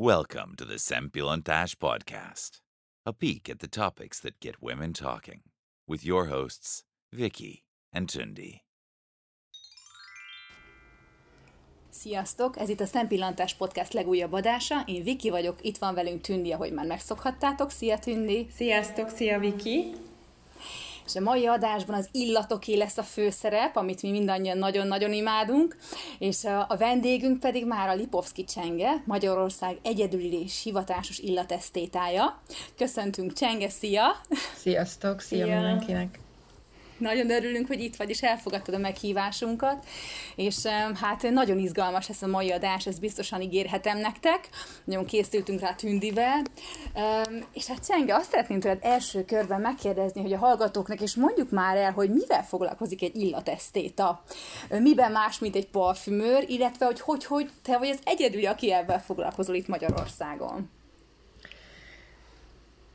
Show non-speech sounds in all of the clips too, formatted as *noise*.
Welcome to the Sempilantash podcast, a peek at the topics that get women talking, with your hosts, Vicky and Tundi. Sziasztok! Ez itt a Szempillantás Podcast legújabb adása. Én Viki vagyok, itt van velünk Tündi, ahogy már megszokhattátok. Szia Tündi! Sziasztok, szia Viki! És a mai adásban az illatoké lesz a főszerep, amit mi mindannyian nagyon-nagyon imádunk, és a vendégünk pedig már a Lipovski Csenge, Magyarország egyedüli és hivatásos illatesztétája. Köszöntünk Csenge, szia! Sziasztok, szia, szia. mindenkinek! Nagyon örülünk, hogy itt vagy, és elfogadtad a meghívásunkat, és hát nagyon izgalmas ez a mai adás, ezt biztosan ígérhetem nektek. Nagyon készültünk rá Tündivel. És hát Csenge, azt szeretném tőled első körben megkérdezni, hogy a hallgatóknak, és mondjuk már el, hogy mivel foglalkozik egy illatesztéta? Miben más, mint egy parfümőr, illetve hogy, hogy, hogy te vagy az egyedüli, aki ebben foglalkozol itt Magyarországon?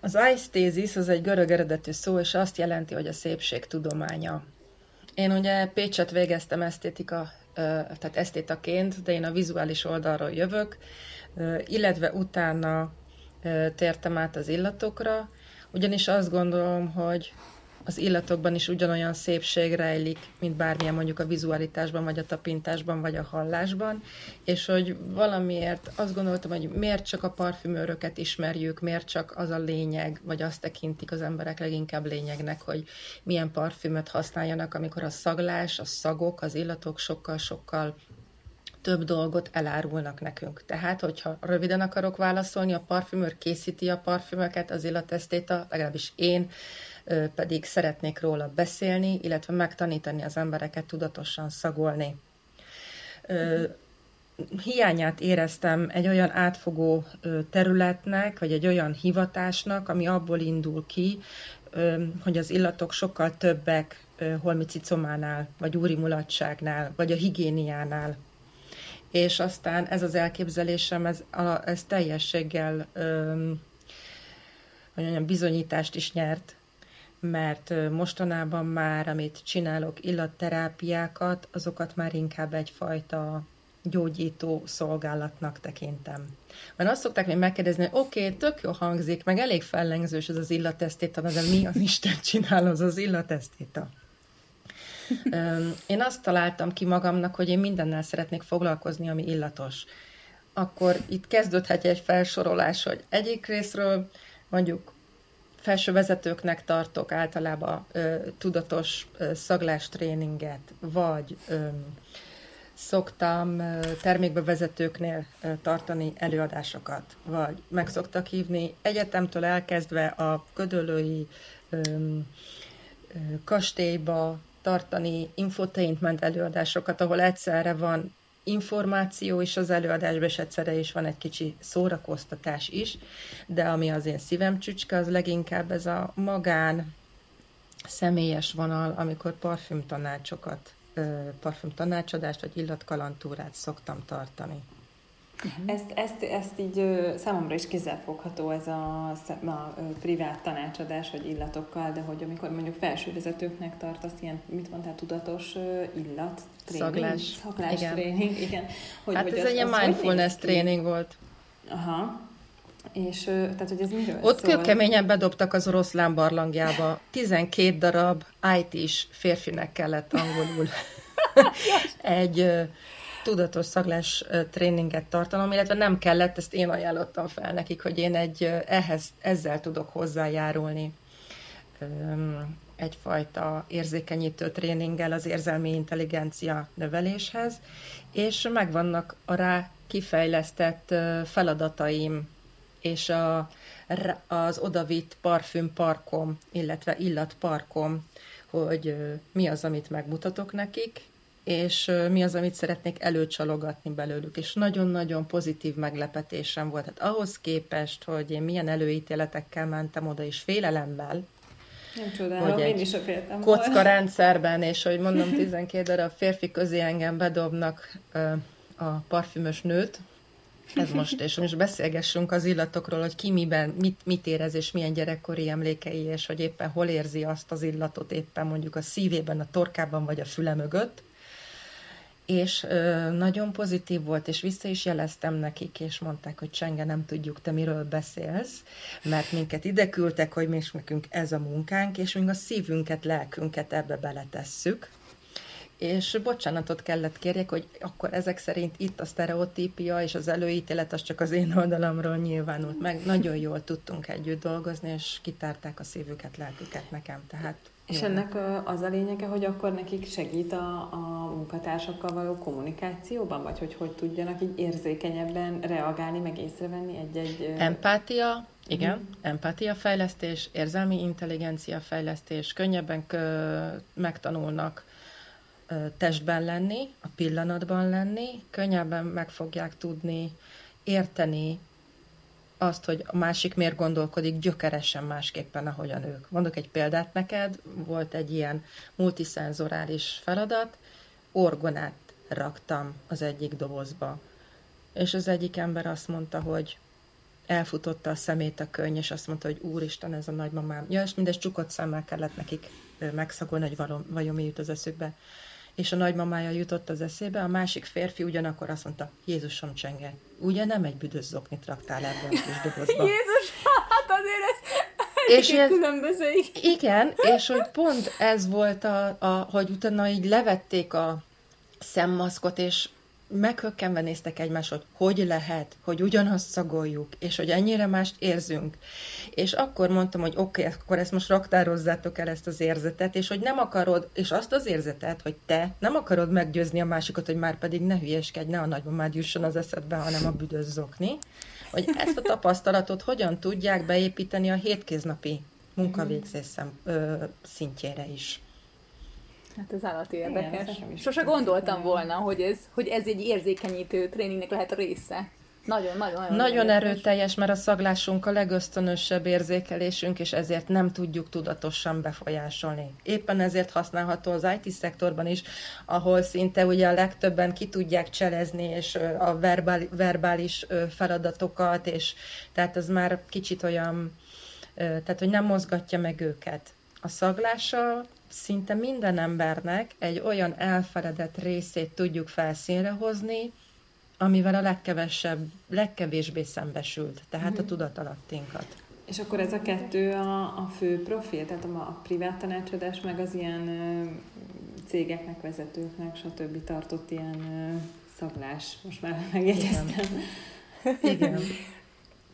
Az aesthesis az egy görög eredetű szó, és azt jelenti, hogy a szépség tudománya. Én ugye Pécset végeztem esztétika, tehát esztétaként, de én a vizuális oldalról jövök, illetve utána tértem át az illatokra, ugyanis azt gondolom, hogy az illatokban is ugyanolyan szépség rejlik, mint bármilyen mondjuk a vizualitásban, vagy a tapintásban, vagy a hallásban, és hogy valamiért azt gondoltam, hogy miért csak a parfümőröket ismerjük, miért csak az a lényeg, vagy azt tekintik az emberek leginkább lényegnek, hogy milyen parfümöt használjanak, amikor a szaglás, a szagok, az illatok sokkal-sokkal több dolgot elárulnak nekünk. Tehát, hogyha röviden akarok válaszolni, a parfümőr készíti a parfümöket, az illatesztéta, legalábbis én pedig szeretnék róla beszélni, illetve megtanítani az embereket tudatosan szagolni. Hiányát éreztem egy olyan átfogó területnek, vagy egy olyan hivatásnak, ami abból indul ki, hogy az illatok sokkal többek holmicicománál, vagy úri mulatságnál, vagy a higiéniánál. És aztán ez az elképzelésem, ez, ez teljességgel hogy mondjam, bizonyítást is nyert mert mostanában már, amit csinálok, illatterápiákat, azokat már inkább egyfajta gyógyító szolgálatnak tekintem. Mert azt szokták még megkérdezni, hogy oké, okay, tök jó hangzik, meg elég fellengzős ez az illatesztéta, de mi az Isten csinál az az illatesztéta? *laughs* Én azt találtam ki magamnak, hogy én mindennel szeretnék foglalkozni, ami illatos. Akkor itt kezdődhet egy felsorolás, hogy egyik részről mondjuk felső vezetőknek tartok általában ö, tudatos ö, szaglástréninget, vagy ö, szoktam ö, termékbevezetőknél ö, tartani előadásokat, vagy meg szoktak hívni egyetemtől elkezdve a ködölői ö, ö, kastélyba tartani infotainment előadásokat, ahol egyszerre van információ is az előadásban, és egyszerre is van egy kicsi szórakoztatás is, de ami az én szívem csücske, az leginkább ez a magán, személyes vonal, amikor parfüm tanácsokat, parfüm tanácsadást, vagy illatkalantúrát szoktam tartani. Uh-huh. Ezt, ezt, ezt így számomra is kézzelfogható ez a, a privát tanácsadás, vagy illatokkal, de hogy amikor mondjuk felsővezetőknek tartasz ilyen, mit mondtál, tudatos illat, tréning, szaglás, szaglás igen. tréning, igen. Hogy, hát hogy ez az, egy ilyen mindfulness tréning volt. Aha. És tehát, hogy ez miről Ott szól? keményen bedobtak az oroszlán barlangjába. 12 darab IT-s férfinek kellett angolul *laughs* egy tudatos szaglás tréninget tartanom, illetve nem kellett, ezt én ajánlottam fel nekik, hogy én egy ehhez, ezzel tudok hozzájárulni. Egyfajta érzékenyítő tréninggel az érzelmi intelligencia növeléshez, és megvannak a rá kifejlesztett feladataim, és a, az odavitt parfümparkom, illetve illatparkom, hogy mi az, amit megmutatok nekik, és mi az, amit szeretnék előcsalogatni belőlük, és nagyon-nagyon pozitív meglepetésem volt. Hát ahhoz képest, hogy én milyen előítéletekkel mentem oda, és félelemmel, nem csodálom, hogy én is a féltem kocka rendszerben, és hogy mondom, *laughs* 12 darab férfi közé engem bedobnak a parfümös nőt, ez most, és most beszélgessünk az illatokról, hogy ki miben, mit, mit érez, és milyen gyerekkori emlékei, és hogy éppen hol érzi azt az illatot, éppen mondjuk a szívében, a torkában, vagy a füle mögött és ö, nagyon pozitív volt, és vissza is jeleztem nekik, és mondták, hogy Csenge, nem tudjuk, te miről beszélsz, mert minket ide küldtek, hogy mi is nekünk ez a munkánk, és még a szívünket, lelkünket ebbe beletesszük, és bocsánatot kellett kérjek, hogy akkor ezek szerint itt a sztereotípia és az előítélet az csak az én oldalamról nyilvánult meg. Nagyon jól tudtunk együtt dolgozni, és kitárták a szívüket, lelküket nekem, tehát és jó. ennek az a lényege, hogy akkor nekik segít a, a munkatársakkal való kommunikációban, vagy hogy hogy tudjanak így érzékenyebben reagálni, meg észrevenni egy-egy... Empátia, igen, mm. empátia fejlesztés, érzelmi intelligencia fejlesztés, könnyebben kö- megtanulnak testben lenni, a pillanatban lenni, könnyebben meg fogják tudni érteni azt, hogy a másik miért gondolkodik gyökeresen másképpen, ahogyan ők. Mondok egy példát neked, volt egy ilyen multiszenzorális feladat, orgonát raktam az egyik dobozba, és az egyik ember azt mondta, hogy elfutotta a szemét a könny, és azt mondta, hogy úristen, ez a nagymamám. Ja, és mindez csukott szemmel kellett nekik megszagolni, hogy vajon mi jut az eszükbe és a nagymamája jutott az eszébe, a másik férfi ugyanakkor azt mondta, Jézusom csenge, ugye nem egy büdös zoknit raktál ebben a kis dobozba. Jézus, *laughs* hát azért ez és ez, különböző. Igen, és hogy pont ez volt, a, a, hogy utána így levették a szemmaszkot, és meghökkenve néztek egymást, hogy hogy lehet, hogy ugyanazt szagoljuk, és hogy ennyire mást érzünk. És akkor mondtam, hogy oké, okay, akkor ezt most raktározzátok el ezt az érzetet, és hogy nem akarod, és azt az érzetet, hogy te nem akarod meggyőzni a másikat, hogy már pedig ne hülyeskedj, ne a nagymamád jusson az eszedbe, hanem a büdös zokni, hogy ezt a tapasztalatot hogyan tudják beépíteni a hétköznapi munkavégzés szintjére is. Hát ez állati érdekes. Igen, Sose gondoltam volna, hogy ez, hogy ez egy érzékenyítő tréningnek lehet a része. Nagyon, nagyon, nagyon, nagyon erőteljes, mert a szaglásunk a legösztönösebb érzékelésünk, és ezért nem tudjuk tudatosan befolyásolni. Éppen ezért használható az IT szektorban is, ahol szinte ugye a legtöbben ki tudják cselezni, és a verbál, verbális feladatokat, és tehát az már kicsit olyan, tehát hogy nem mozgatja meg őket. A szaglással szinte minden embernek egy olyan elfeledett részét tudjuk felszínre hozni, amivel a legkevesebb, legkevésbé szembesült, tehát a mhm. tudatalattinkat. És akkor ez a kettő a, a fő profil, tehát a, a privát tanácsadás, meg az ilyen ö, cégeknek, vezetőknek, stb. tartott ilyen ö, szaglás. Most már megjegyeztem. Igen. Igen. *laughs*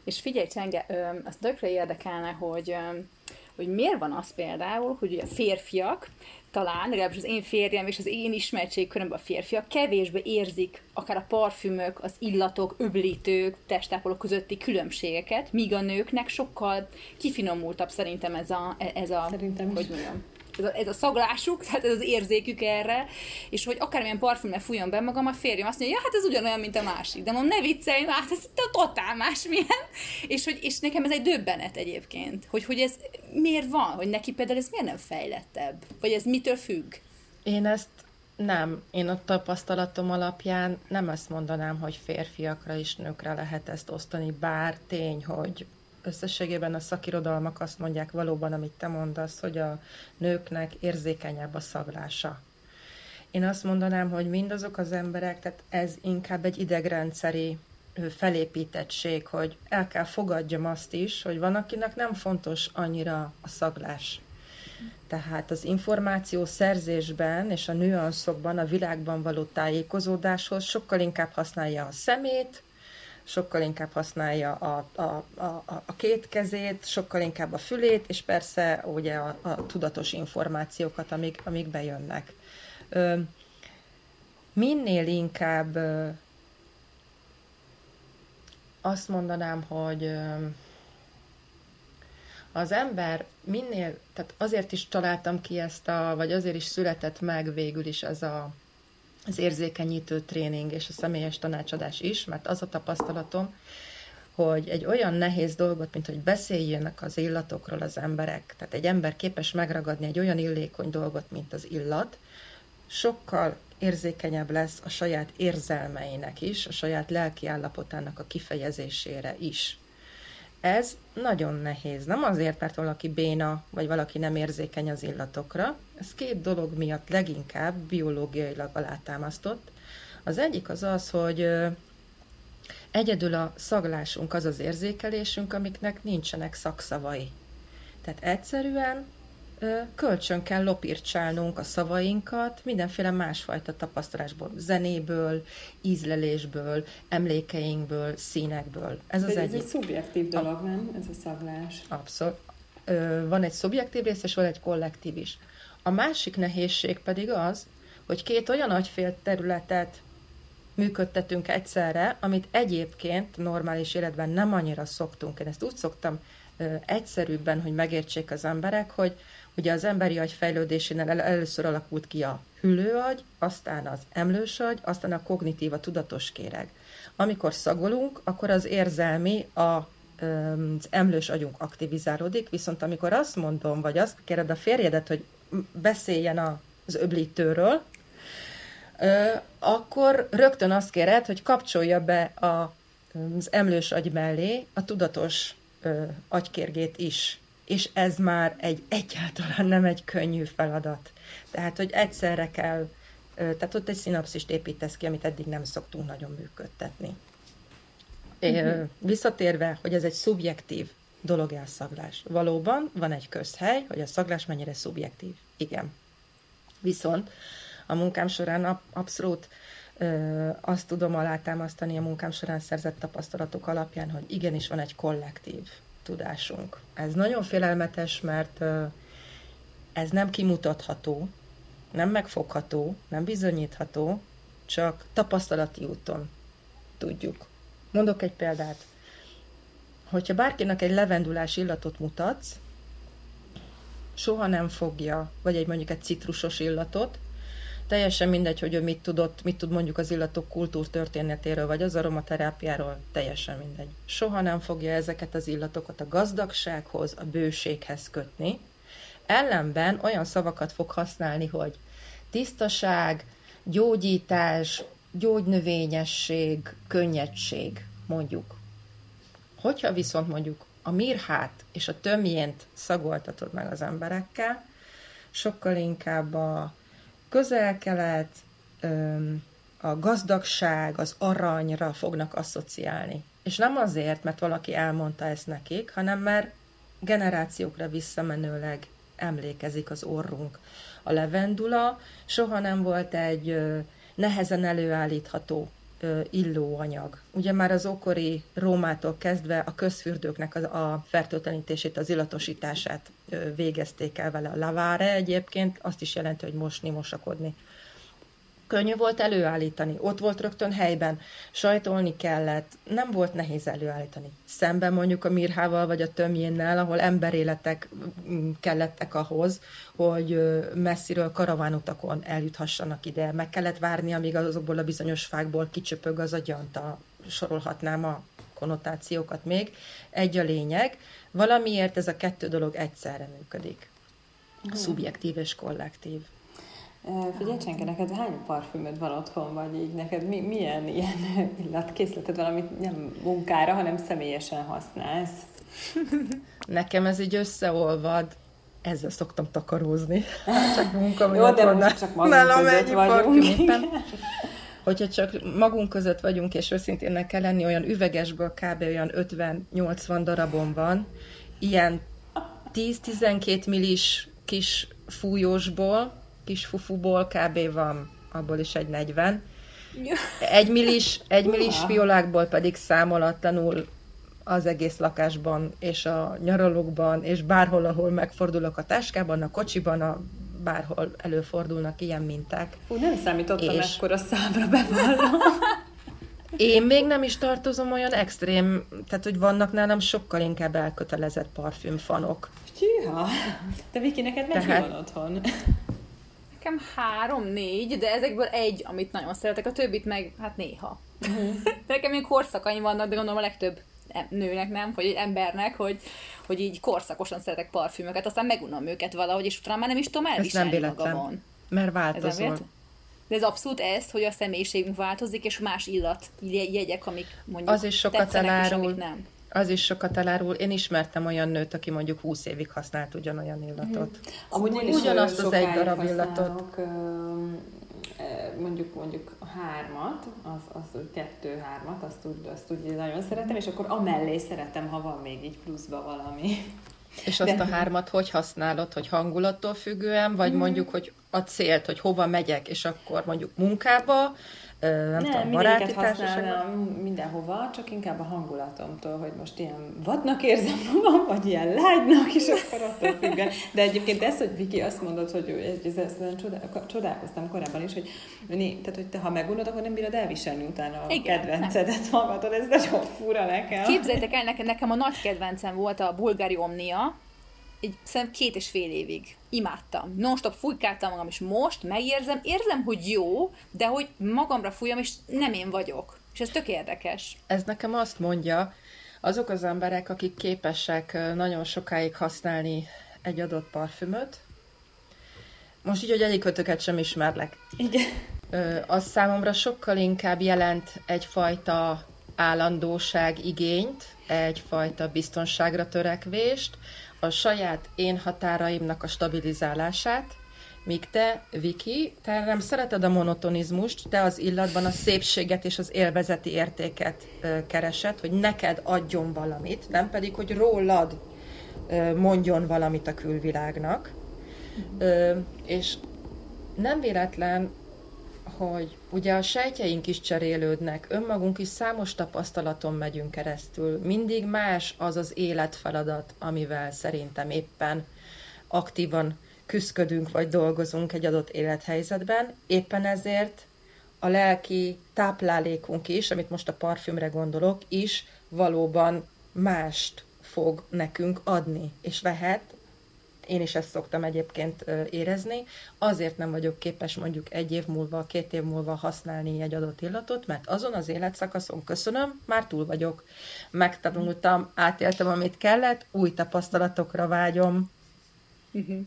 És figyelj, Csenge, azt tökre érdekelne, hogy hogy miért van az például, hogy ugye a férfiak, talán, legalábbis az én férjem és az én ismertségkörömben a férfiak kevésbé érzik akár a parfümök, az illatok, öblítők, testápolók közötti különbségeket, míg a nőknek sokkal kifinomultabb szerintem ez a, ez a szerintem hogy mondjam, ez a, ez a szaglásuk, *laughs* tehát ez az érzékük erre, és hogy akármilyen parfümmel fújjon be magam, a férjem azt mondja, ja, hát ez ugyanolyan, mint a másik. De mondom, ne viccelj, hát ez totál másmilyen. *laughs* És, hogy, és nekem ez egy döbbenet egyébként, hogy, hogy ez miért van, hogy neki például ez miért nem fejlettebb? Vagy ez mitől függ? Én ezt nem, én a tapasztalatom alapján nem ezt mondanám, hogy férfiakra és nőkre lehet ezt osztani, bár tény, hogy összességében a szakirodalmak azt mondják valóban, amit te mondasz, hogy a nőknek érzékenyebb a szaglása. Én azt mondanám, hogy mindazok az emberek, tehát ez inkább egy idegrendszeri felépítettség, hogy el kell fogadjam azt is, hogy van, akinek nem fontos annyira a szaglás. Tehát az információ szerzésben és a nüanszokban, a világban való tájékozódáshoz sokkal inkább használja a szemét, sokkal inkább használja a, a, a, a két kezét, sokkal inkább a fülét, és persze ugye a, a tudatos információkat, amik, amik bejönnek. Ö, minél inkább ö, azt mondanám, hogy ö, az ember minél, tehát azért is találtam ki ezt a, vagy azért is született meg végül is ez a az érzékenyítő tréning és a személyes tanácsadás is, mert az a tapasztalatom, hogy egy olyan nehéz dolgot, mint hogy beszéljenek az illatokról az emberek, tehát egy ember képes megragadni egy olyan illékony dolgot, mint az illat, sokkal érzékenyebb lesz a saját érzelmeinek is, a saját lelki állapotának a kifejezésére is. Ez nagyon nehéz. Nem azért, mert valaki béna, vagy valaki nem érzékeny az illatokra. Ez két dolog miatt leginkább biológiailag alátámasztott. Az egyik az az, hogy egyedül a szaglásunk az az érzékelésünk, amiknek nincsenek szakszavai. Tehát egyszerűen kölcsön kell lopircsálnunk a szavainkat mindenféle másfajta tapasztalásból, zenéből, ízlelésből, emlékeinkből, színekből. Ez az ez egyik. egy szubjektív dolog, nem? Ez a szaglás. Abszolút. Van egy szubjektív rész, és van egy kollektív is. A másik nehézség pedig az, hogy két olyan nagyfél területet működtetünk egyszerre, amit egyébként normális életben nem annyira szoktunk. Én ezt úgy szoktam egyszerűbben, hogy megértsék az emberek, hogy ugye az emberi agy fejlődésénél el, először alakult ki a hüllőagy, aztán az emlős agy, aztán a kognitív, a tudatos kéreg. Amikor szagolunk, akkor az érzelmi, a, az emlős agyunk aktivizálódik, viszont amikor azt mondom, vagy azt kéred a férjedet, hogy beszéljen az öblítőről, akkor rögtön azt kéred, hogy kapcsolja be az emlős agy mellé a tudatos agykérgét is. És ez már egy egyáltalán nem egy könnyű feladat. Tehát, hogy egyszerre kell, tehát ott egy szinapszist építesz ki, amit eddig nem szoktunk nagyon működtetni. Uh-huh. Visszatérve, hogy ez egy szubjektív dolog elszaglás. Valóban van egy közhely, hogy a szaglás mennyire szubjektív. Igen. Viszont a munkám során abszolút azt tudom alátámasztani a munkám során szerzett tapasztalatok alapján, hogy igenis van egy kollektív tudásunk. Ez nagyon félelmetes, mert ez nem kimutatható, nem megfogható, nem bizonyítható, csak tapasztalati úton tudjuk. Mondok egy példát. Hogyha bárkinek egy levendulás illatot mutatsz, soha nem fogja, vagy egy mondjuk egy citrusos illatot, teljesen mindegy, hogy ő mit tudott, mit tud mondjuk az illatok kultúrtörténetéről, vagy az aromaterápiáról, teljesen mindegy. Soha nem fogja ezeket az illatokat a gazdagsághoz, a bőséghez kötni. Ellenben olyan szavakat fog használni, hogy tisztaság, gyógyítás, gyógynövényesség, könnyedség, mondjuk. Hogyha viszont mondjuk a mirhát és a tömjént szagoltatod meg az emberekkel, sokkal inkább a közel-kelet, a gazdagság, az aranyra fognak asszociálni. És nem azért, mert valaki elmondta ezt nekik, hanem mert generációkra visszamenőleg emlékezik az orrunk. A levendula soha nem volt egy nehezen előállítható illóanyag. Ugye már az ókori Rómától kezdve a közfürdőknek a, fertőtlenítését, az illatosítását végezték el vele. A laváre egyébként azt is jelenti, hogy mosni, mosakodni. Könnyű volt előállítani, ott volt rögtön helyben, sajtolni kellett, nem volt nehéz előállítani. Szemben mondjuk a mirhával vagy a tömjénnel, ahol emberéletek mm, kellettek ahhoz, hogy messziről karavánutakon eljuthassanak ide. Meg kellett várni, amíg azokból a bizonyos fákból kicsöpög az a gyanta, sorolhatnám a konnotációkat még. Egy a lényeg, valamiért ez a kettő dolog egyszerre működik. Szubjektív és kollektív. Figyelj, Csenke, neked hány parfümöd van otthon, vagy így neked mi, milyen ilyen *laughs* illatkészleted van, amit nem munkára, hanem személyesen használsz? *laughs* Nekem ez így összeolvad, ezzel szoktam takarózni. *laughs* Csak munka Jó, de most csak magunk között vagyunk. Hogyha csak magunk között vagyunk, és őszintén kell lenni, olyan üvegesből kb. olyan 50-80 darabon van, ilyen 10-12 millis kis fújósból, kis fufuból kb. van abból is egy 40. Egy millis, egy millis fiolákból pedig számolatlanul az egész lakásban, és a nyaralókban, és bárhol, ahol megfordulok a táskában, a kocsiban, a bárhol előfordulnak ilyen minták. Ú, nem számítottam és... ekkora számra bevallom. *laughs* Én még nem is tartozom olyan extrém, tehát hogy vannak nálam sokkal inkább elkötelezett parfümfanok. Hűha! Te Viki, neked mennyi Tehát... van otthon? Nekem három, négy, de ezekből egy, amit nagyon szeretek, a többit meg hát néha. *laughs* Uh-huh. nekem még korszakaim vannak, de gondolom a legtöbb nőnek, nem, vagy egy embernek, hogy, hogy így korszakosan szeretek parfümöket, aztán megunom őket valahogy, és utána már nem is tudom elviselni Ez nem magamon. Mert változol. Ez de ez abszolút ez, hogy a személyiségünk változik, és más illat jegyek, amik mondjuk Az is sokat elárul. nem. Az is sokat elárul. Én ismertem olyan nőt, aki mondjuk 20 évig használt ugyanolyan illatot. Mm. Amúgy én Ugyanazt az egy darab illatot. mondjuk mondjuk hármat, az, az kettő-hármat, azt úgy, azt úgy nagyon szeretem, és akkor amellé szeretem, ha van még így pluszba valami. És azt De... a hármat hogy használod, hogy hangulattól függően, vagy mm. mondjuk, hogy a célt, hogy hova megyek, és akkor mondjuk munkába, nem, nem tudom, baráti használnám mindenhova, csak inkább a hangulatomtól, hogy most ilyen vadnak érzem magam, vagy ilyen lágynak, és akkor attól függen. De egyébként ez, hogy Viki azt mondod, hogy ez, ez, ez csodálkoztam korábban is, hogy, tehát, hogy te ha megunod, akkor nem bírod elviselni utána a Igen, kedvencedet nem. magadon, ez nagyon fura nekem. Képzeljétek el, nekem, nekem a nagy kedvencem volt a bulgári omnia, egy szerintem két és fél évig imádtam. Non-stop fújkáltam magam, és most megérzem, érzem, hogy jó, de hogy magamra fújjam, és nem én vagyok. És ez tök érdekes. Ez nekem azt mondja, azok az emberek, akik képesek nagyon sokáig használni egy adott parfümöt, most így, hogy egyikötöket sem ismerlek. Igen. Az számomra sokkal inkább jelent egyfajta állandóság igényt, egyfajta biztonságra törekvést, a saját én határaimnak a stabilizálását, míg te, Viki, te nem szereted a monotonizmust, te az illatban a szépséget és az élvezeti értéket keresed, hogy neked adjon valamit, nem pedig, hogy rólad mondjon valamit a külvilágnak. Ö, és nem véletlen hogy ugye a sejtjeink is cserélődnek, önmagunk is számos tapasztalaton megyünk keresztül. Mindig más az az életfeladat, amivel szerintem éppen aktívan küzdködünk vagy dolgozunk egy adott élethelyzetben. Éppen ezért a lelki táplálékunk is, amit most a parfümre gondolok, is valóban mást fog nekünk adni, és vehet én is ezt szoktam egyébként érezni, azért nem vagyok képes mondjuk egy év múlva, két év múlva használni egy adott illatot, mert azon az életszakaszon köszönöm, már túl vagyok. Megtanultam, átéltem, amit kellett, új tapasztalatokra vágyom. Uh-huh.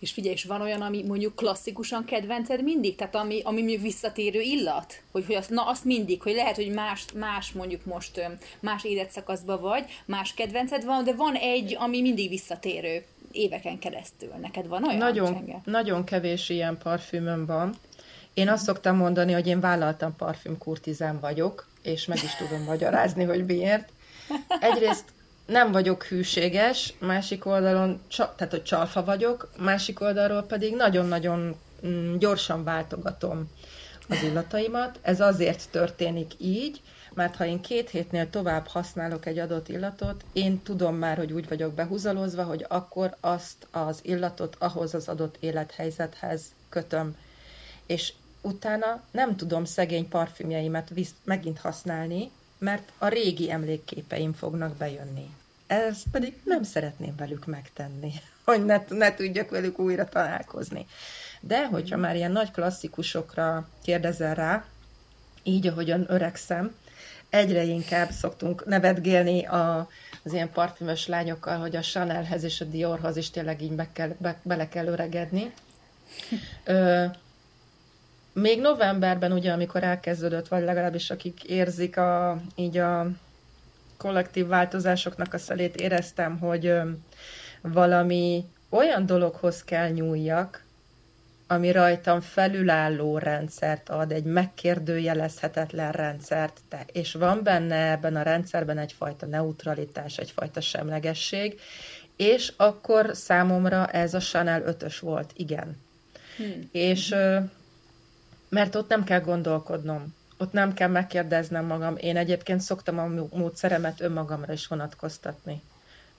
És figyelj, és van olyan, ami mondjuk klasszikusan kedvenced mindig? Tehát ami, ami mondjuk visszatérő illat? Hogy, hogy azt, na azt mindig, hogy lehet, hogy más, más mondjuk most más életszakaszban vagy, más kedvenced van, de van egy, ami mindig visszatérő éveken keresztül. Neked van olyan? Nagyon, nagyon kevés ilyen parfümöm van. Én azt szoktam mondani, hogy én vállaltam parfümkurtizán vagyok, és meg is tudom magyarázni, hogy miért. Egyrészt nem vagyok hűséges, másik oldalon, tehát hogy csalfa vagyok, másik oldalról pedig nagyon-nagyon mm, gyorsan váltogatom az illataimat. Ez azért történik így, mert ha én két hétnél tovább használok egy adott illatot, én tudom már, hogy úgy vagyok behúzalozva, hogy akkor azt az illatot ahhoz az adott élethelyzethez kötöm. És utána nem tudom szegény parfümjeimet visz, megint használni, mert a régi emlékképeim fognak bejönni. Ezt pedig nem szeretném velük megtenni, *laughs* hogy ne, ne tudjak velük újra találkozni. De hogyha már ilyen nagy klasszikusokra kérdezel rá, így, ahogyan öregszem, egyre inkább szoktunk nevetgélni a, az ilyen parfümös lányokkal, hogy a Chanelhez és a Diorhoz is tényleg így be kell, be, bele kell öregedni. Ö, még novemberben, ugye, amikor elkezdődött, vagy legalábbis akik érzik a, így a kollektív változásoknak a szelét, éreztem, hogy ö, valami olyan dologhoz kell nyúljak, ami rajtam felülálló rendszert ad, egy megkérdőjelezhetetlen rendszert, te, és van benne ebben a rendszerben egyfajta neutralitás, egyfajta semlegesség, és akkor számomra ez a Chanel 5-ös volt, igen. Hmm. És mert ott nem kell gondolkodnom, ott nem kell megkérdeznem magam. Én egyébként szoktam a módszeremet önmagamra is vonatkoztatni.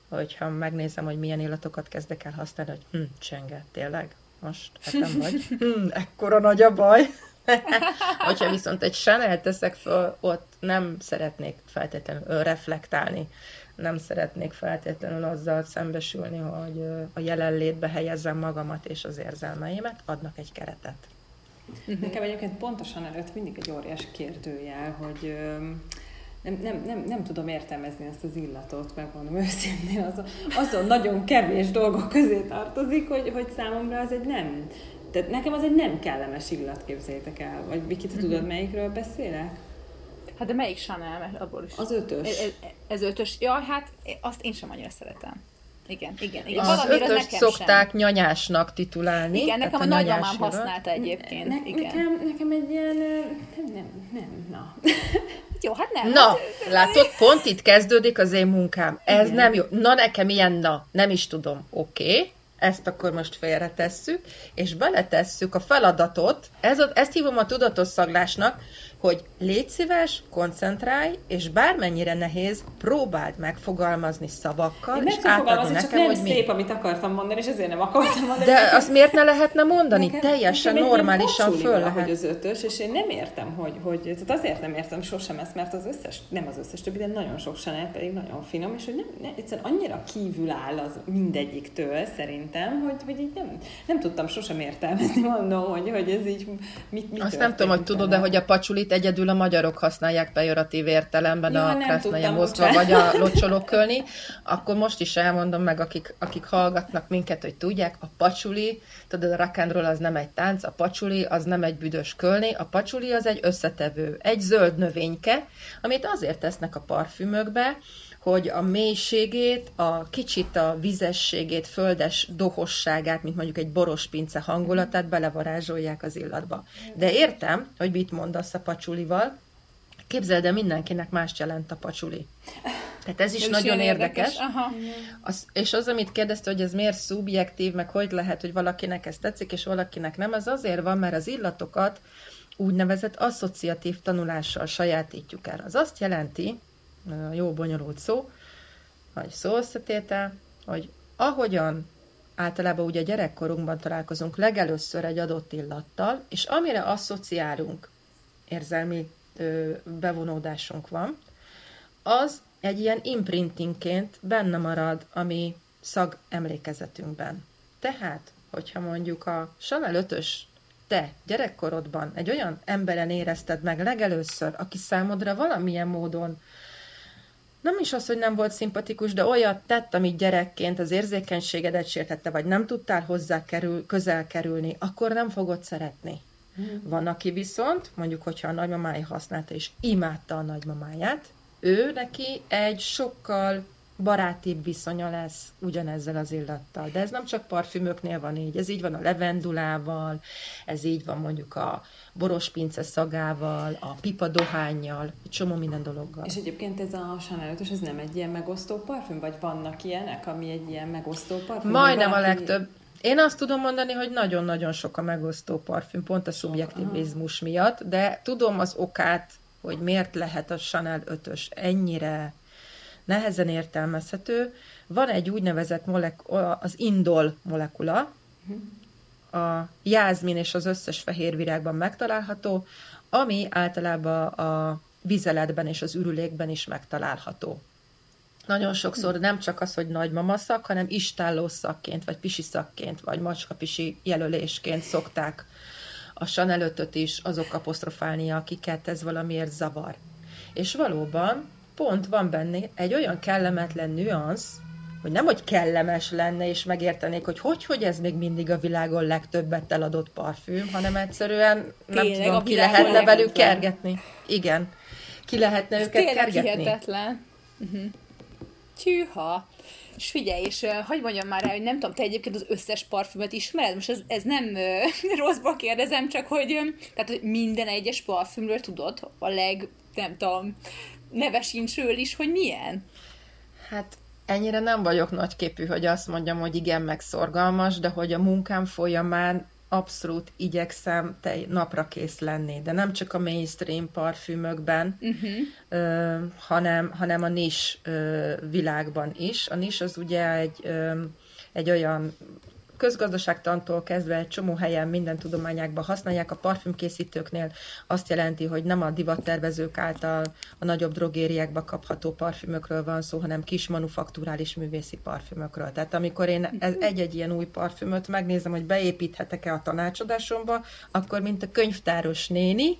Hogyha megnézem, hogy milyen illatokat kezdek el használni, hogy hm, csenge, tényleg? Most etem vagy. *laughs* Hmm, ekkora nagy a baj. *laughs* Hogyha viszont egy Chanel teszek föl, ott nem szeretnék feltétlenül reflektálni, nem szeretnék feltétlenül azzal szembesülni, hogy a jelenlétbe helyezzem magamat és az érzelmeimet, adnak egy keretet. Nekem egyébként pontosan előtt mindig egy óriás kérdőjel, hogy nem, nem, nem, nem tudom értelmezni ezt az illatot, megmondom őszintén, azon, azon nagyon kevés dolgok közé tartozik, hogy, hogy számomra az egy nem, tehát nekem az egy nem kellemes illat, képzeljétek el. Vagy Viki, te tudod, mhm. melyikről beszélek? Hát de melyik Chanel, mert abból is. Az ötös. Ez, ez ötös. Ja, hát azt én sem annyira szeretem. igen, igen. igen. Az ötöst szokták sem. nyanyásnak titulálni. Igen, nekem a, a nagymamám használta egyébként. Ne, igen. Nekem, nekem egy ilyen, nem, nem, nem, na. *laughs* Jó, hát nem. Na, hát, látod, pont itt kezdődik az én munkám. Ez igen. nem jó. Na, nekem ilyen na, nem is tudom. Oké. Okay ezt akkor most félretesszük, és beletesszük a feladatot, ez, ezt hívom a tudatos szaglásnak, hogy légy szíves, koncentrálj, és bármennyire nehéz, próbáld megfogalmazni szavakkal, Én és átadni nekem, csak nem hogy szép, mi. amit akartam mondani, és ezért nem akartam mondani. De azt miért ne lehetne mondani? Nekem, Teljesen nekem normálisan föl lehet. hogy az ötös, és én nem értem, hogy, hogy tehát azért nem értem sosem ezt, mert az összes, nem az összes többi, de nagyon sok Chanel pedig nagyon finom, és hogy nem, nem, egyszerűen annyira kívül áll az mindegyiktől szerintem, hogy, hogy így nem, nem tudtam sosem értelmezni, mondom, hogy, hogy ez így mit, mit Azt nem tudom, hogy tudod, de hogy a pacsulit egyedül a magyarok használják pejoratív értelemben ja, a krasznaja mosztva, vagy a locsolókölni, akkor most is elmondom meg, akik, akik hallgatnak minket, hogy tudják, a pacsuli, tudod, a rock az nem egy tánc, a pacsuli az nem egy büdös kölni, a pacsuli az egy összetevő, egy zöld növényke, amit azért tesznek a parfümökbe, hogy a mélységét, a kicsit a vizességét, földes dohosságát, mint mondjuk egy boros pince hangulatát belevarázsolják az illatba. De értem, hogy mit mondasz a pacsulival, Képzeld el, mindenkinek más jelent a pacsuli. Tehát ez is ez nagyon érdekes. érdekes. Aha. Az, és az, amit kérdezte, hogy ez miért szubjektív, meg hogy lehet, hogy valakinek ez tetszik, és valakinek nem, az azért van, mert az illatokat úgynevezett asszociatív tanulással sajátítjuk el. Az azt jelenti, jó bonyolult szó, vagy szó összetétel, hogy ahogyan általában ugye gyerekkorunkban találkozunk legelőször egy adott illattal, és amire asszociálunk érzelmi ö, bevonódásunk van, az egy ilyen imprintingként benne marad a mi szag emlékezetünkben. Tehát, hogyha mondjuk a Chanel 5 te gyerekkorodban egy olyan emberen érezted meg legelőször, aki számodra valamilyen módon nem is az, hogy nem volt szimpatikus, de olyat tett, amit gyerekként az érzékenységedet sértette, vagy nem tudtál hozzá kerül, közel kerülni, akkor nem fogod szeretni. Mm. Van, aki viszont, mondjuk, hogyha a nagymamája használta, és imádta a nagymamáját, ő neki egy sokkal barátibb viszonya lesz ugyanezzel az illattal. De ez nem csak parfümöknél van így, ez így van a levendulával, ez így van mondjuk a borospince szagával, a pipa dohányjal, egy csomó minden dologgal. És egyébként ez a Chanel ez nem egy ilyen megosztó parfüm, vagy vannak ilyenek, ami egy ilyen megosztó parfüm? Majdnem valaki... a legtöbb. Én azt tudom mondani, hogy nagyon-nagyon sok a megosztó parfüm, pont a szubjektivizmus miatt, de tudom az okát, hogy miért lehet a Chanel 5-ös ennyire nehezen értelmezhető. Van egy úgynevezett molek- az indol molekula, a jázmin és az összes fehér virágban megtalálható, ami általában a vizeletben és az ürülékben is megtalálható. Nagyon sokszor nem csak az, hogy nagymama szak, hanem istálló szakként, vagy pisi szakként, vagy macskapisi jelölésként szokták a Chanel is azok apostrofálni, akiket ez valamiért zavar. És valóban pont van benne egy olyan kellemetlen nüansz, hogy nem, hogy kellemes lenne, és megértenék, hogy hogy, hogy ez még mindig a világon legtöbbet eladott parfüm, hanem egyszerűen nem Tényleg, tudom, ki lehetne velük kergetni. Igen. Ki lehetne ez őket kergetni. hihetetlen. Uh-huh. Tűha. És figyelj, és uh, hogy mondjam már el, hogy nem tudom, te egyébként az összes parfümöt ismered? Most ez, ez nem uh, *laughs* rosszba kérdezem, csak hogy, um, tehát, hogy minden egyes parfümről tudod a leg, nem tudom, nevesincsről is, hogy milyen? Hát ennyire nem vagyok nagyképű, hogy azt mondjam, hogy igen, meg szorgalmas, de hogy a munkám folyamán abszolút igyekszem te napra kész lenni, de nem csak a mainstream parfümökben, uh-huh. ö, hanem, hanem a nis ö, világban is. A nis az ugye egy, ö, egy olyan közgazdaságtantól kezdve egy csomó helyen minden tudományákban használják, a parfümkészítőknél azt jelenti, hogy nem a divattervezők által a nagyobb drogériákba kapható parfümökről van szó, hanem kis manufakturális művészi parfümökről. Tehát amikor én egy-egy ilyen új parfümöt megnézem, hogy beépíthetek-e a tanácsadásomba, akkor mint a könyvtáros néni,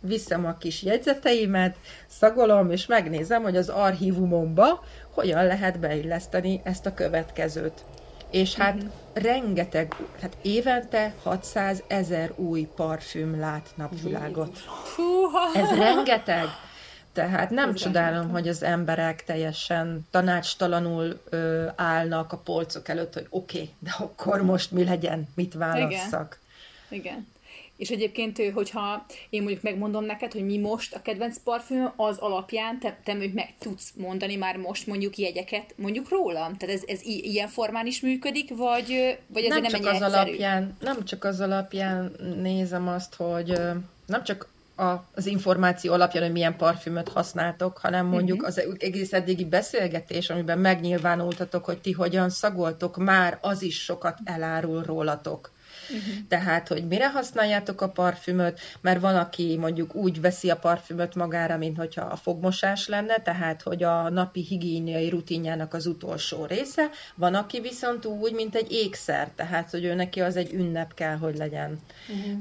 viszem a kis jegyzeteimet, szagolom, és megnézem, hogy az archívumomba hogyan lehet beilleszteni ezt a következőt és hát uh-huh. Rengeteg, hát évente 600 ezer új parfüm lát napvilágot. Ez rengeteg. Tehát nem csodálom, hogy az emberek teljesen tanácstalanul ö, állnak a polcok előtt, hogy oké, okay, de akkor most mi legyen, mit válasszak. Igen. Igen. És egyébként, hogyha én mondjuk megmondom neked, hogy mi most a kedvenc parfüm, az alapján te, te mondjuk meg tudsz mondani már most mondjuk jegyeket mondjuk rólam? Tehát ez, ez ilyen formán is működik, vagy, vagy ez nem, nem csak az egyszerű? alapján, Nem csak az alapján nézem azt, hogy nem csak a, az információ alapján, hogy milyen parfümöt használtok, hanem mondjuk uh-huh. az egész eddigi beszélgetés, amiben megnyilvánultatok, hogy ti hogyan szagoltok, már az is sokat elárul rólatok. Uh-huh. Tehát, hogy mire használjátok a parfümöt, mert van, aki mondjuk úgy veszi a parfümöt magára, mint hogyha a fogmosás lenne, tehát, hogy a napi higiéniai rutinjának az utolsó része, van, aki viszont úgy, mint egy ékszer, tehát, hogy ő neki az egy ünnep kell, hogy legyen.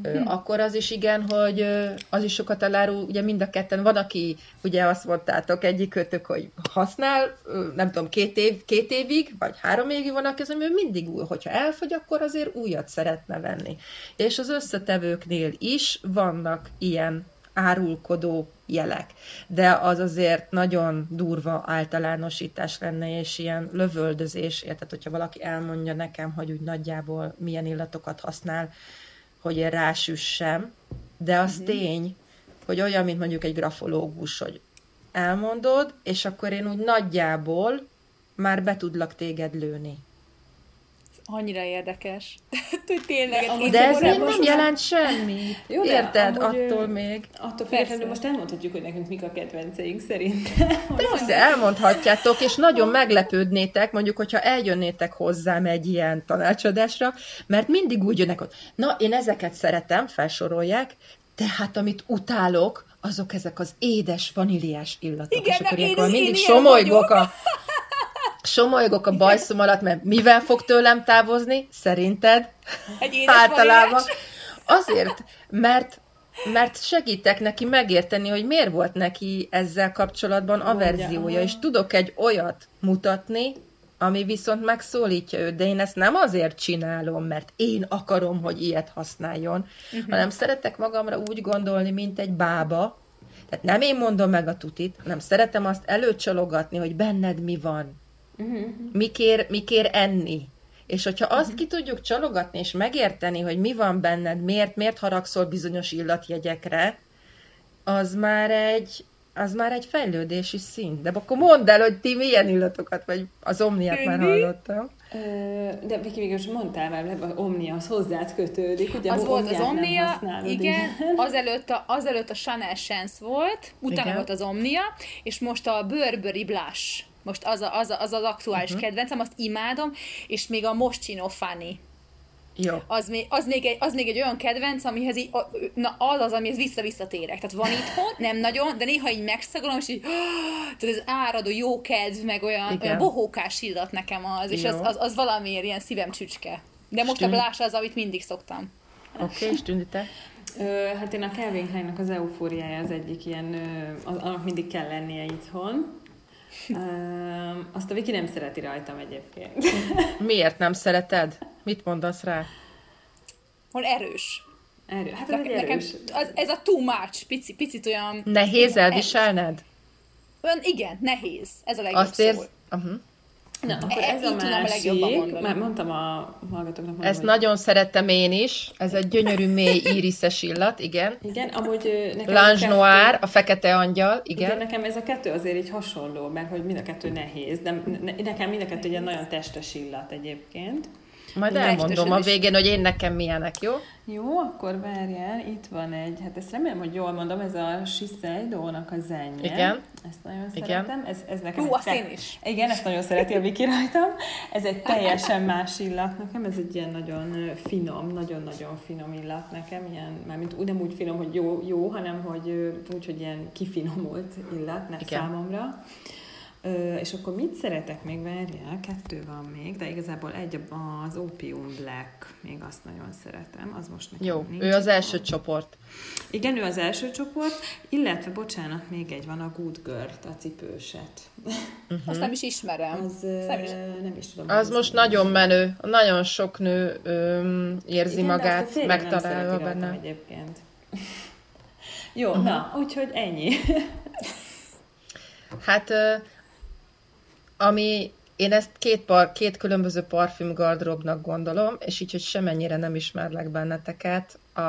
Uh-huh. Akkor az is igen, hogy az is sokat elárul, ugye mind a ketten, van, aki, ugye azt mondtátok egyikőtök, hogy használ, nem tudom, két, év, két évig, vagy három évig van, aki az, hogy mindig új, hogyha elfogy, akkor azért újat szeretne venni. És az összetevőknél is vannak ilyen árulkodó jelek. De az azért nagyon durva általánosítás lenne, és ilyen lövöldözés, érted, hogyha valaki elmondja nekem, hogy úgy nagyjából milyen illatokat használ, hogy én rásüssem, de az uh-huh. tény, hogy olyan, mint mondjuk egy grafológus, hogy elmondod, és akkor én úgy nagyjából már be tudlak téged lőni annyira érdekes. *laughs* hogy tényleg. De, de ez még nem jelent semmi. *laughs* Jó, de Érted? Amúgy, attól még. Attól függetlenül most elmondhatjuk, hogy nekünk mik a kedvenceink szerintem. *laughs* Persze, elmondhatjátok, és nagyon meglepődnétek, mondjuk, hogyha eljönnétek hozzám egy ilyen tanácsadásra, mert mindig úgy jönnek, hogy na, én ezeket szeretem, felsorolják, tehát amit utálok, azok ezek az édes, vaníliás illatok. Igen, és akkor én, én, mindig somolygok a somolygok a bajszom alatt, mert mivel fog tőlem távozni? Szerinted? Egy Általában. Azért, mert mert segítek neki megérteni, hogy miért volt neki ezzel kapcsolatban averziója, és tudok egy olyat mutatni, ami viszont megszólítja őt, de én ezt nem azért csinálom, mert én akarom, hogy ilyet használjon, uh-huh. hanem szeretek magamra úgy gondolni, mint egy bába, tehát nem én mondom meg a tutit, hanem szeretem azt előcsalogatni, hogy benned mi van. Uh-huh. Mikér, mikér enni. És hogyha azt uh-huh. ki tudjuk csalogatni, és megérteni, hogy mi van benned, miért, miért haragszol bizonyos illatjegyekre, az már egy, az már egy fejlődési szint. De akkor mondd el, hogy ti milyen illatokat, vagy az omniát már hallottam. De Viki, végül mondtál már, az Omnia, az hozzád kötődik. Ugye az volt az Omnia, igen, *laughs* azelőtt a, azelőtt a Chanel Sense volt, utána igen. volt az Omnia, és most a Burberry Blush most az a, az, a, az, az aktuális uh-huh. kedvencem, azt imádom, és még a Moschino Fanny. Jó. Az még, az, még egy, az még egy olyan kedvenc, amihez így, na az az, amihez vissza-visszatérek. Tehát van itthon, nem nagyon, de néha így megszagolom, és így, *gasps* tehát ez áradó jó kedv, meg olyan, olyan bohókás illat nekem az, és az, az, az, valamiért ilyen szívem csücske. De most Stünd... a blás az, amit mindig szoktam. Oké, okay, Stündi, te? Ö, hát én a Calvin Kleinnek az eufóriája az egyik ilyen, annak mindig kell lennie itthon. Um, azt a Viki nem szereti rajtam egyébként. *laughs* Miért nem szereted? Mit mondasz rá? Hol erős. Erő. Hát ez, nekem, erős. Az, ez a too much, pici, picit olyan... Nehéz elviselned? Olyan, igen, nehéz. Ez a legjobb Azt érz... Uh-huh. Na, akkor ez a másik, már mondtam a hallgatóknak. Mondom, Ezt hogy... nagyon szerettem én is, ez egy gyönyörű mély íriszes illat, igen. Igen, amúgy nekem Lange a Noir, a fekete angyal, igen. igen. nekem ez a kettő azért így hasonló, mert hogy mind a kettő nehéz, de nekem mind a kettő egy nagyon testes illat egyébként. Majd elmondom a végén, hogy én nekem milyenek, jó? Jó, akkor várjál, itt van egy, hát ezt remélem, hogy jól mondom, ez a Shiseido-nak a zenye. Igen. Ezt nagyon Igen. szeretem. Ez, ez nekem Hú, azt te... én is. Igen, ezt nagyon szereti a Viki rajtam. Ez egy teljesen más illat nekem, ez egy ilyen nagyon finom, nagyon-nagyon finom illat nekem, ilyen, mármint nem úgy finom, hogy jó, jó hanem hogy úgy, hogy ilyen kifinomult illat Igen. számomra. Ö, és akkor mit szeretek még, várjál, kettő van még, de igazából egy az Opium Black, még azt nagyon szeretem, az most nekem Jó, nincs ő az első van. csoport. Igen, ő az első csoport, illetve, bocsánat, még egy van, a Good Girl, a cipőset. Uh-huh. Azt nem is ismerem. Az, nem, is. nem is tudom. Az most nagyon menő, nagyon sok nő öm, érzi Igen, magát megtalálva benne. egyébként. *laughs* Jó, uh-huh. na, úgyhogy ennyi. Hát, ami én ezt két, par, két különböző parfüm gardróbnak gondolom, és így, hogy semennyire nem ismerlek benneteket. A,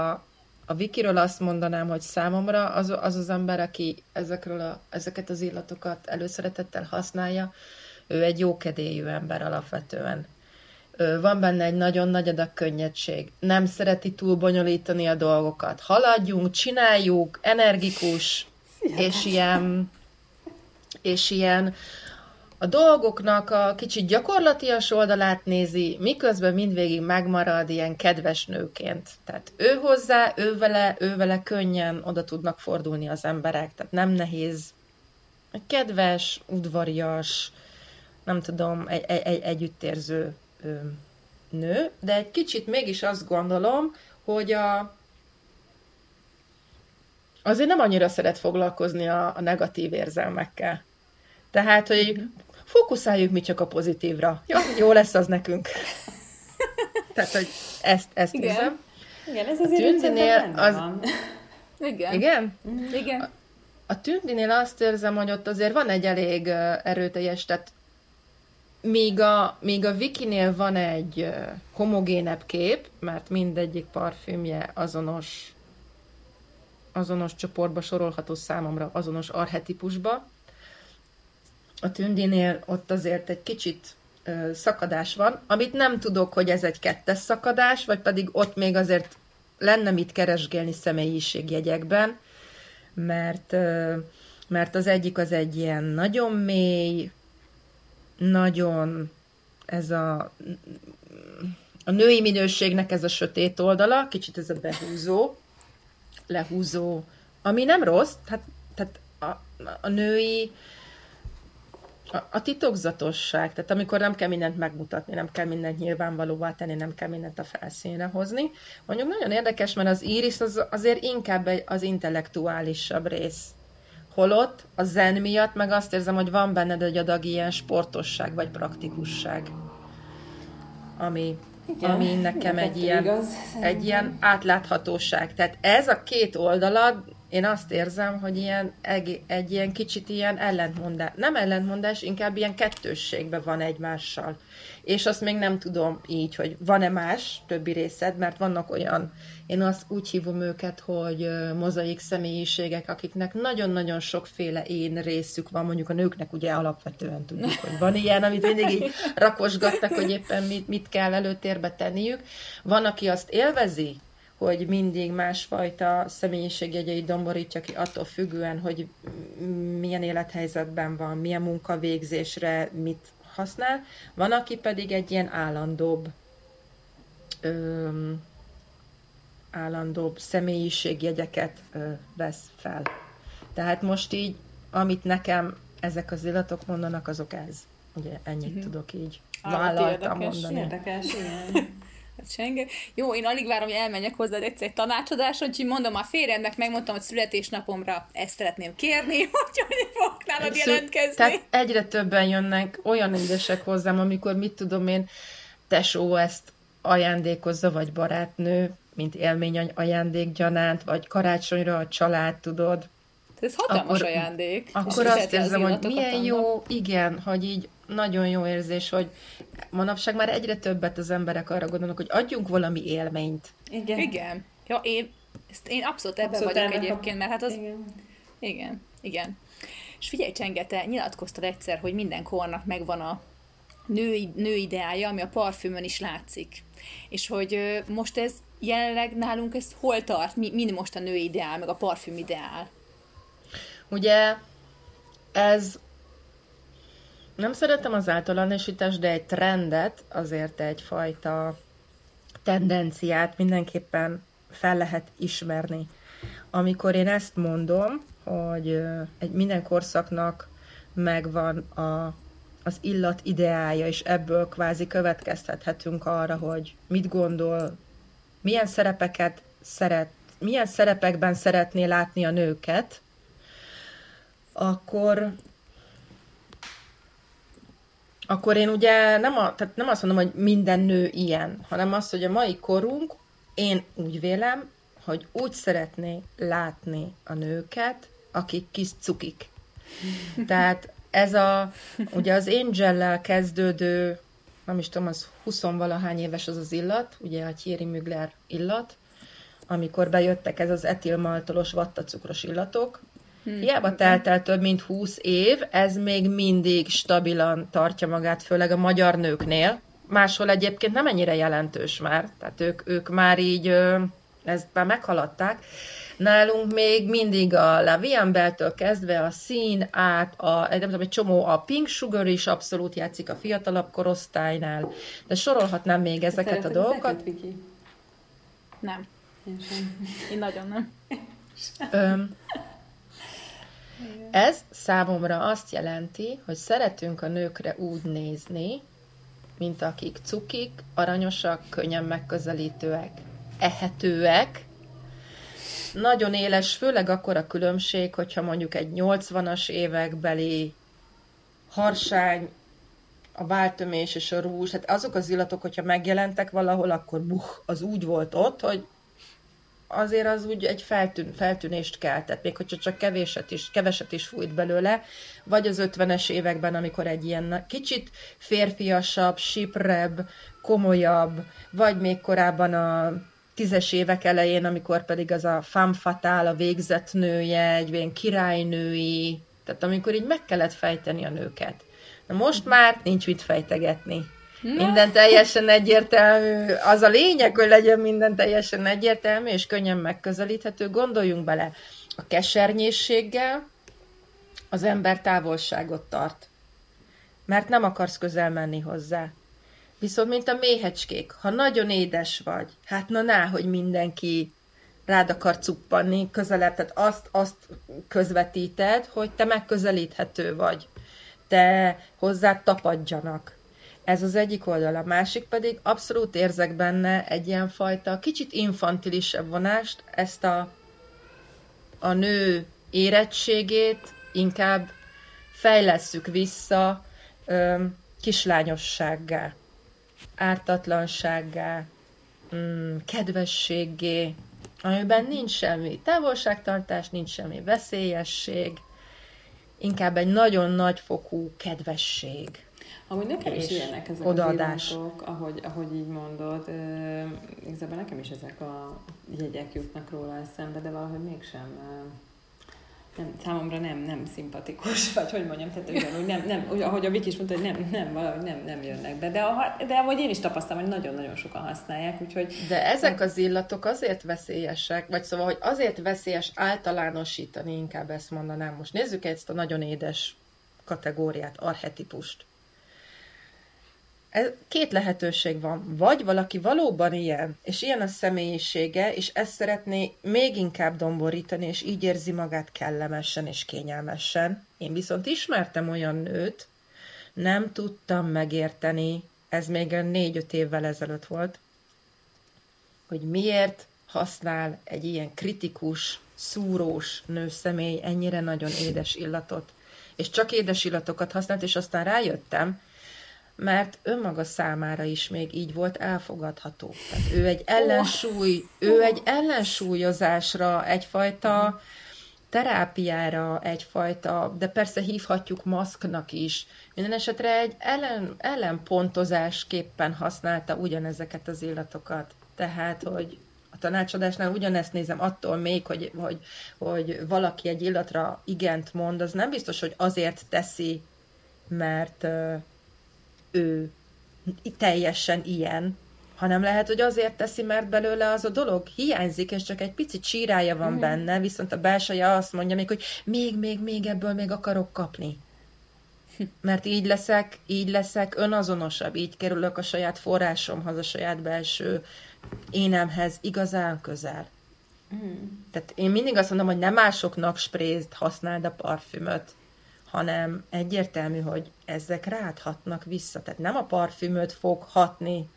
a Vikiről azt mondanám, hogy számomra az az, az ember, aki ezekről a, ezeket az illatokat előszeretettel használja, ő egy jókedélyű ember alapvetően. Van benne egy nagyon nagy adag könnyedség. Nem szereti túl bonyolítani a dolgokat. Haladjunk, csináljuk, energikus, és ilyen, és ilyen a dolgoknak a kicsit gyakorlatias oldalát nézi, miközben mindvégig megmarad ilyen kedves nőként. Tehát ő hozzá, ő vele, ő vele könnyen oda tudnak fordulni az emberek, tehát nem nehéz. Kedves, udvarias, nem tudom, egy, egy, egy együttérző nő, de egy kicsit mégis azt gondolom, hogy a, azért nem annyira szeret foglalkozni a, a negatív érzelmekkel. Tehát, hogy mhm. Fókuszáljuk mi csak a pozitívra. Jó, jó lesz az nekünk. Tehát, hogy ezt, ezt Igen. nézem. Igen, ez azért tündinél az... Van. Igen. Igen? Mm, igen. A, a tündinél azt érzem, hogy ott azért van egy elég erőteljes, tehát Míg a, míg a Wikinél van egy homogénebb kép, mert mindegyik parfümje azonos, azonos csoportba sorolható számomra, azonos arhetipusba. A Tündinél ott azért egy kicsit ö, szakadás van, amit nem tudok, hogy ez egy kettes szakadás, vagy pedig ott még azért lenne mit keresgélni személyiségjegyekben, mert, ö, mert az egyik az egy ilyen nagyon mély, nagyon ez a, a női minőségnek ez a sötét oldala, kicsit ez a behúzó, lehúzó, ami nem rossz, tehát, tehát a, a női a, a titokzatosság, tehát amikor nem kell mindent megmutatni, nem kell mindent nyilvánvalóvá tenni, nem kell mindent a felszínre hozni. Mondjuk nagyon érdekes, mert az íris az azért inkább egy, az intellektuálisabb rész Holott a zen miatt meg azt érzem, hogy van benned egy adag ilyen sportosság vagy praktikusság, ami, Igen, ami nekem egy ilyen, igaz, egy ilyen átláthatóság. Tehát ez a két oldala, én azt érzem, hogy ilyen, egy, egy ilyen kicsit ilyen ellentmondás, nem ellentmondás, inkább ilyen kettősségben van egymással és azt még nem tudom így, hogy van-e más többi részed, mert vannak olyan, én azt úgy hívom őket, hogy mozaik személyiségek, akiknek nagyon-nagyon sokféle én részük van, mondjuk a nőknek ugye alapvetően tudjuk, hogy van ilyen, amit mindig így rakosgattak, hogy éppen mit, mit kell előtérbe tenniük. Van, aki azt élvezi, hogy mindig másfajta személyiségjegyeit domborítja ki attól függően, hogy milyen élethelyzetben van, milyen munkavégzésre mit használ, van, aki pedig egy ilyen állandóbb öm, állandóbb személyiségjegyeket ö, vesz fel. Tehát most így, amit nekem ezek az illatok mondanak, azok ez. Ugye ennyit uh-huh. tudok így vállaltam érdekes, mondani. Érdekes, igen. *laughs* Hát senge. Jó, én alig várom, hogy elmenjek hozzá egyszer egy tanácsadásra, úgyhogy mondom a férjemnek, megmondtam, hogy születésnapomra ezt szeretném kérni, *laughs* hogy fogok nálad jelentkezni. Tehát egyre többen jönnek olyan édesek hozzám, amikor mit tudom én, tesó ezt ajándékozza, vagy barátnő, mint élmény ajándékgyanánt, vagy karácsonyra a család, tudod. Ez hatalmas akkor, ajándék. Akkor azt érzem, hogy milyen jó, igen, hogy így nagyon jó érzés, hogy manapság már egyre többet az emberek arra gondolnak, hogy adjunk valami élményt. Igen. Igen. Ja, én, ezt én abszolút ebben abszolút vagyok egyébként, mert hát az... Igen. Igen, igen. És figyelj, Csenge, te nyilatkoztad egyszer, hogy minden kornak megvan a nő, nő ideája, ami a parfümön is látszik. És hogy most ez jelenleg nálunk ez hol tart? Mi, mi most a nő ideál, meg a parfüm ideál? Ugye ez nem szeretem az általánosítást, de egy trendet, azért egyfajta tendenciát mindenképpen fel lehet ismerni. Amikor én ezt mondom, hogy egy minden korszaknak megvan a, az illat ideája, és ebből kvázi következtethetünk arra, hogy mit gondol, milyen szerepeket szeret, milyen szerepekben szeretné látni a nőket, akkor akkor én ugye nem, a, tehát nem azt mondom, hogy minden nő ilyen, hanem azt, hogy a mai korunk, én úgy vélem, hogy úgy szeretné látni a nőket, akik kis cukik. Tehát ez a, ugye az angel kezdődő, nem is tudom, az 20 valahány éves az az illat, ugye a Thierry Mugler illat, amikor bejöttek ez az etilmaltolos vattacukros illatok, Hmm. Hiába telt el több mint 20 év, ez még mindig stabilan tartja magát, főleg a magyar nőknél. Máshol egyébként nem ennyire jelentős már, tehát ők, ők már így ezt már meghaladták. Nálunk még mindig a La Viambeltől kezdve a szín át, a, nem tudom, egy csomó a Pink Sugar is abszolút játszik a fiatalabb korosztálynál, de sorolhatnám még ezeket Szereted a dolgokat. Ezeket, Viki? Nem. Én sem. Én nagyon nem. Öm, ez számomra azt jelenti, hogy szeretünk a nőkre úgy nézni, mint akik cukik, aranyosak, könnyen megközelítőek, ehetőek, nagyon éles, főleg akkor a különbség, hogyha mondjuk egy 80-as évekbeli harsány, a váltömés és a rúzs, hát azok az illatok, hogyha megjelentek valahol, akkor buh, az úgy volt ott, hogy azért az úgy egy feltűn, feltűnést keltett, még hogyha csak kevéset is, keveset is fújt belőle, vagy az 50-es években, amikor egy ilyen kicsit férfiasabb, siprebb, komolyabb, vagy még korábban a tízes évek elején, amikor pedig az a femme fatale, a végzett nője, egy ilyen királynői, tehát amikor így meg kellett fejteni a nőket. Na most már nincs mit fejtegetni. Minden teljesen egyértelmű. Az a lényeg, hogy legyen minden teljesen egyértelmű és könnyen megközelíthető. Gondoljunk bele, a kesernyészséggel az ember távolságot tart. Mert nem akarsz közel menni hozzá. Viszont, mint a méhecskék, ha nagyon édes vagy, hát na ná, hogy mindenki rád akar cuppanni közelebb, tehát azt, azt közvetíted, hogy te megközelíthető vagy. Te hozzád tapadjanak. Ez az egyik oldal. A másik pedig abszolút érzek benne egy ilyen fajta kicsit infantilisebb vonást, ezt a, a nő érettségét inkább fejlesszük vissza ö, kislányossággá ártatlansággá, mm, kedvességé, amiben nincs semmi távolságtartás, nincs semmi veszélyesség, inkább egy nagyon nagyfokú kedvesség. Amúgy nekem is ilyenek ezek odaadás. az illatok, ahogy, ahogy így mondod. Uh, igazából nekem is ezek a jegyek jutnak róla eszembe, de valahogy mégsem nem, számomra nem, nem szimpatikus, *laughs* vagy hogy mondjam, tehát ugyanúgy nem, nem, ahogy a Viki is mondta, hogy nem, nem, valahogy nem, nem jönnek be, de, a, de ahogy én is tapasztalom, hogy nagyon-nagyon sokan használják, úgyhogy... De ezek az illatok azért veszélyesek, vagy szóval, hogy azért veszélyes általánosítani, inkább ezt mondanám. Most nézzük ezt a nagyon édes kategóriát, arhetipust. Két lehetőség van. Vagy valaki valóban ilyen, és ilyen a személyisége, és ezt szeretné még inkább domborítani, és így érzi magát kellemesen és kényelmesen. Én viszont ismertem olyan nőt, nem tudtam megérteni, ez még négy-öt évvel ezelőtt volt, hogy miért használ egy ilyen kritikus, szúrós nőszemély ennyire nagyon édes illatot. És csak édes illatokat használt, és aztán rájöttem, mert önmaga számára is még így volt elfogadható. Tehát ő egy ellensúly, ő egy ellensúlyozásra, egyfajta terápiára, egyfajta, de persze hívhatjuk maszknak is. Minden esetre egy ellen, ellenpontozásképpen használta ugyanezeket az illatokat. Tehát, hogy a tanácsadásnál ugyanezt nézem, attól még, hogy, hogy, hogy valaki egy illatra igent mond, az nem biztos, hogy azért teszi, mert ő teljesen ilyen, hanem lehet, hogy azért teszi, mert belőle az a dolog hiányzik, és csak egy picit sírája van mm. benne, viszont a belseje azt mondja még, hogy még, még, még ebből még akarok kapni. Mert így leszek, így leszek önazonosabb, így kerülök a saját forrásomhoz, a saját belső énemhez igazán közel. Mm. Tehát én mindig azt mondom, hogy nem másoknak sprézt használd a parfümöt, hanem egyértelmű, hogy ezek rád hatnak vissza. Tehát nem a parfümöt fog hatni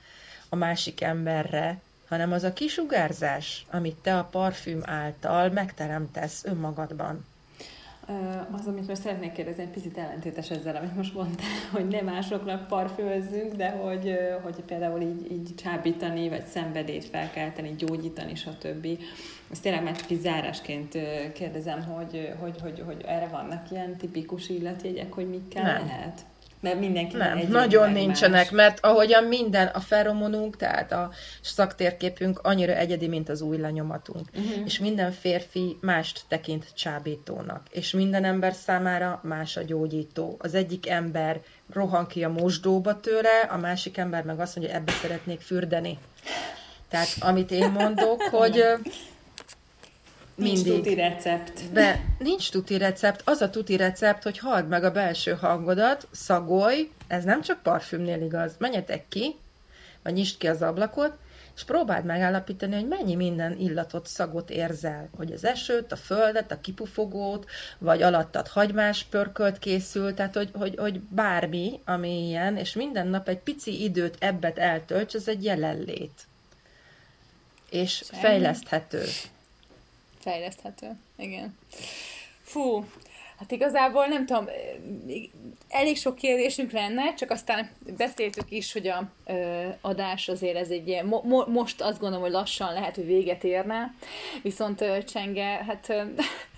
a másik emberre, hanem az a kisugárzás, amit te a parfüm által megteremtesz önmagadban. Az, amit most szeretnék kérdezni, egy picit ellentétes ezzel, amit most mondtál, *laughs* hogy nem másoknak parfümözzünk, de hogy, hogy például így, így csábítani, vagy szenvedélyt felkelteni, gyógyítani, stb. Ezt tényleg már csak zárásként kérdezem, hogy, hogy, hogy, hogy erre vannak ilyen tipikus illatjegyek, hogy mikkel nem. lehet? Mert mindenki Nem, egy nagyon nincsenek, más. mert ahogyan minden a feromonunk, tehát a szaktérképünk annyira egyedi, mint az új lenyomatunk. Uh-huh. És minden férfi mást tekint csábítónak. És minden ember számára más a gyógyító. Az egyik ember rohan ki a mosdóba tőle, a másik ember meg azt mondja, hogy ebbe szeretnék fürdeni. Tehát amit én mondok, *laughs* hogy Nincs mindig. tuti recept. De nincs tuti recept. Az a tuti recept, hogy halld meg a belső hangodat, szagolj, ez nem csak parfümnél igaz. Menjetek ki, vagy nyisd ki az ablakot, és próbáld megállapítani, hogy mennyi minden illatot, szagot érzel. Hogy az esőt, a földet, a kipufogót, vagy alattad hagymás pörkölt készül, tehát hogy, hogy, hogy bármi, ami ilyen, és minden nap egy pici időt ebbet eltölts, ez egy jelenlét. És Semmi. fejleszthető fejleszthető. Igen. Fú, hát igazából nem tudom, elég sok kérdésünk lenne, csak aztán beszéltük is, hogy a ö, adás azért ez egy ilyen, mo, mo, most azt gondolom, hogy lassan lehet, hogy véget érne, viszont ö, Csenge, hát ö,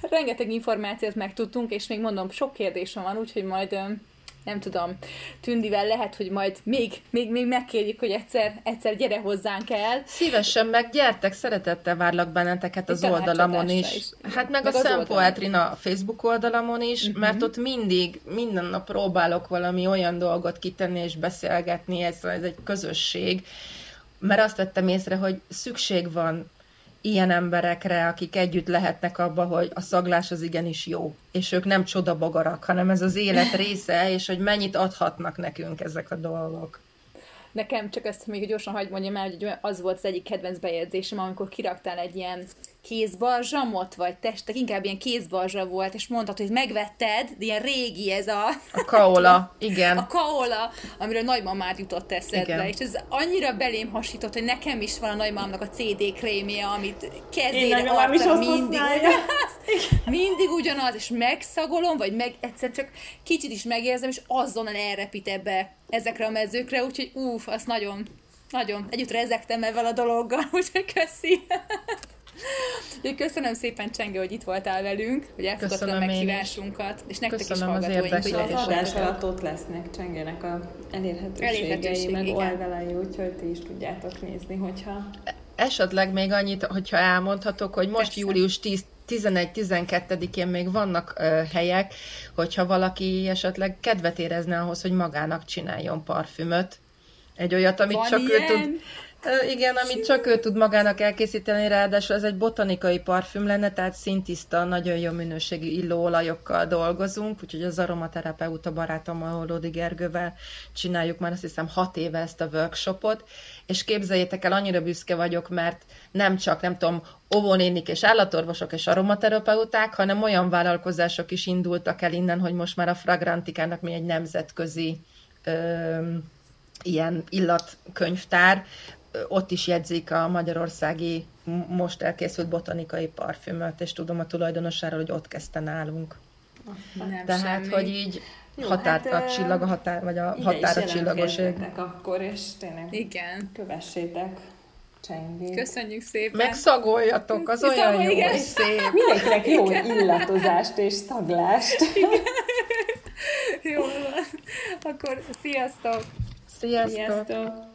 *laughs* rengeteg információt megtudtunk, és még mondom, sok kérdésem van, úgyhogy majd ö, nem tudom, Tündivel lehet, hogy majd még, még, még megkérjük, hogy egyszer, egyszer gyere hozzánk el. Szívesen meg gyertek, szeretettel várlak benneteket az oldalamon is. is. Hát meg, meg a Szempoetrina Facebook oldalamon is, uh-huh. mert ott mindig, minden nap próbálok valami olyan dolgot kitenni és beszélgetni, ez, ez egy közösség, mert azt vettem észre, hogy szükség van ilyen emberekre, akik együtt lehetnek abba, hogy a szaglás az igenis jó, és ők nem csodabagarak, hanem ez az élet *laughs* része, és hogy mennyit adhatnak nekünk ezek a dolgok. Nekem csak ezt még gyorsan hagyd mondjam el, hogy az volt az egyik kedvenc bejegyzésem, amikor kiraktál egy ilyen kézbarzsamot, vagy testek, inkább ilyen kézbarzsa volt, és mondtad, hogy megvetted, de ilyen régi ez a... A kaola, *laughs* igen. A kaola, amiről nagymamát jutott eszedbe, igen. és ez annyira belém hasított, hogy nekem is van a nagymámnak a CD krémje, amit kezére arcra mindig *laughs* mindig ugyanaz, és megszagolom, vagy meg egyszer csak kicsit is megérzem, és azonnal elrepít ebbe ezekre a mezőkre, úgyhogy uff, azt nagyon, nagyon együtt rezektem ezzel a dologgal, *laughs* úgyhogy köszi. Köszönöm szépen, Csenge, hogy itt voltál velünk, hogy elfogadtad a meghívásunkat, és nektek Köszönöm is hallgatóink. Az, az adás alatt ott lesznek Csengenek a elérhetőségei, elérhetőség, meg oldalai, úgyhogy ti is tudjátok nézni, hogyha... Esetleg még annyit, hogyha elmondhatok, hogy most Persze. július 10 11-12-én még vannak ö, helyek, hogyha valaki esetleg kedvet érezne ahhoz, hogy magának csináljon parfümöt. Egy olyat, amit Van csak ilyen? ő tud igen, amit csak ő tud magának elkészíteni, ráadásul ez egy botanikai parfüm lenne, tehát szintiszta, nagyon jó minőségű illóolajokkal dolgozunk, úgyhogy az aromaterapeuta barátommal, Holódi Gergővel csináljuk már azt hiszem hat éve ezt a workshopot, és képzeljétek el, annyira büszke vagyok, mert nem csak, nem tudom, óvónénik és állatorvosok és aromaterapeuták, hanem olyan vállalkozások is indultak el innen, hogy most már a Fragrantikának mi egy nemzetközi ö, ilyen illatkönyvtár, ott is jegyzik a magyarországi most elkészült botanikai parfümöt, és tudom a tulajdonosáról, hogy ott kezdte nálunk. Nem Tehát, semmi. hogy így jó, határt hát, a csillag a határ, vagy a határ a csillagoség. akkor, és tényleg Igen. kövessétek csengét. Köszönjük szépen. Megszagoljatok, az olyan jó, igen. hogy szép. Mindenkinek jó illatozást és szaglást. Igen. *laughs* jó van. Akkor sziasztok! Sziasztok! sziasztok.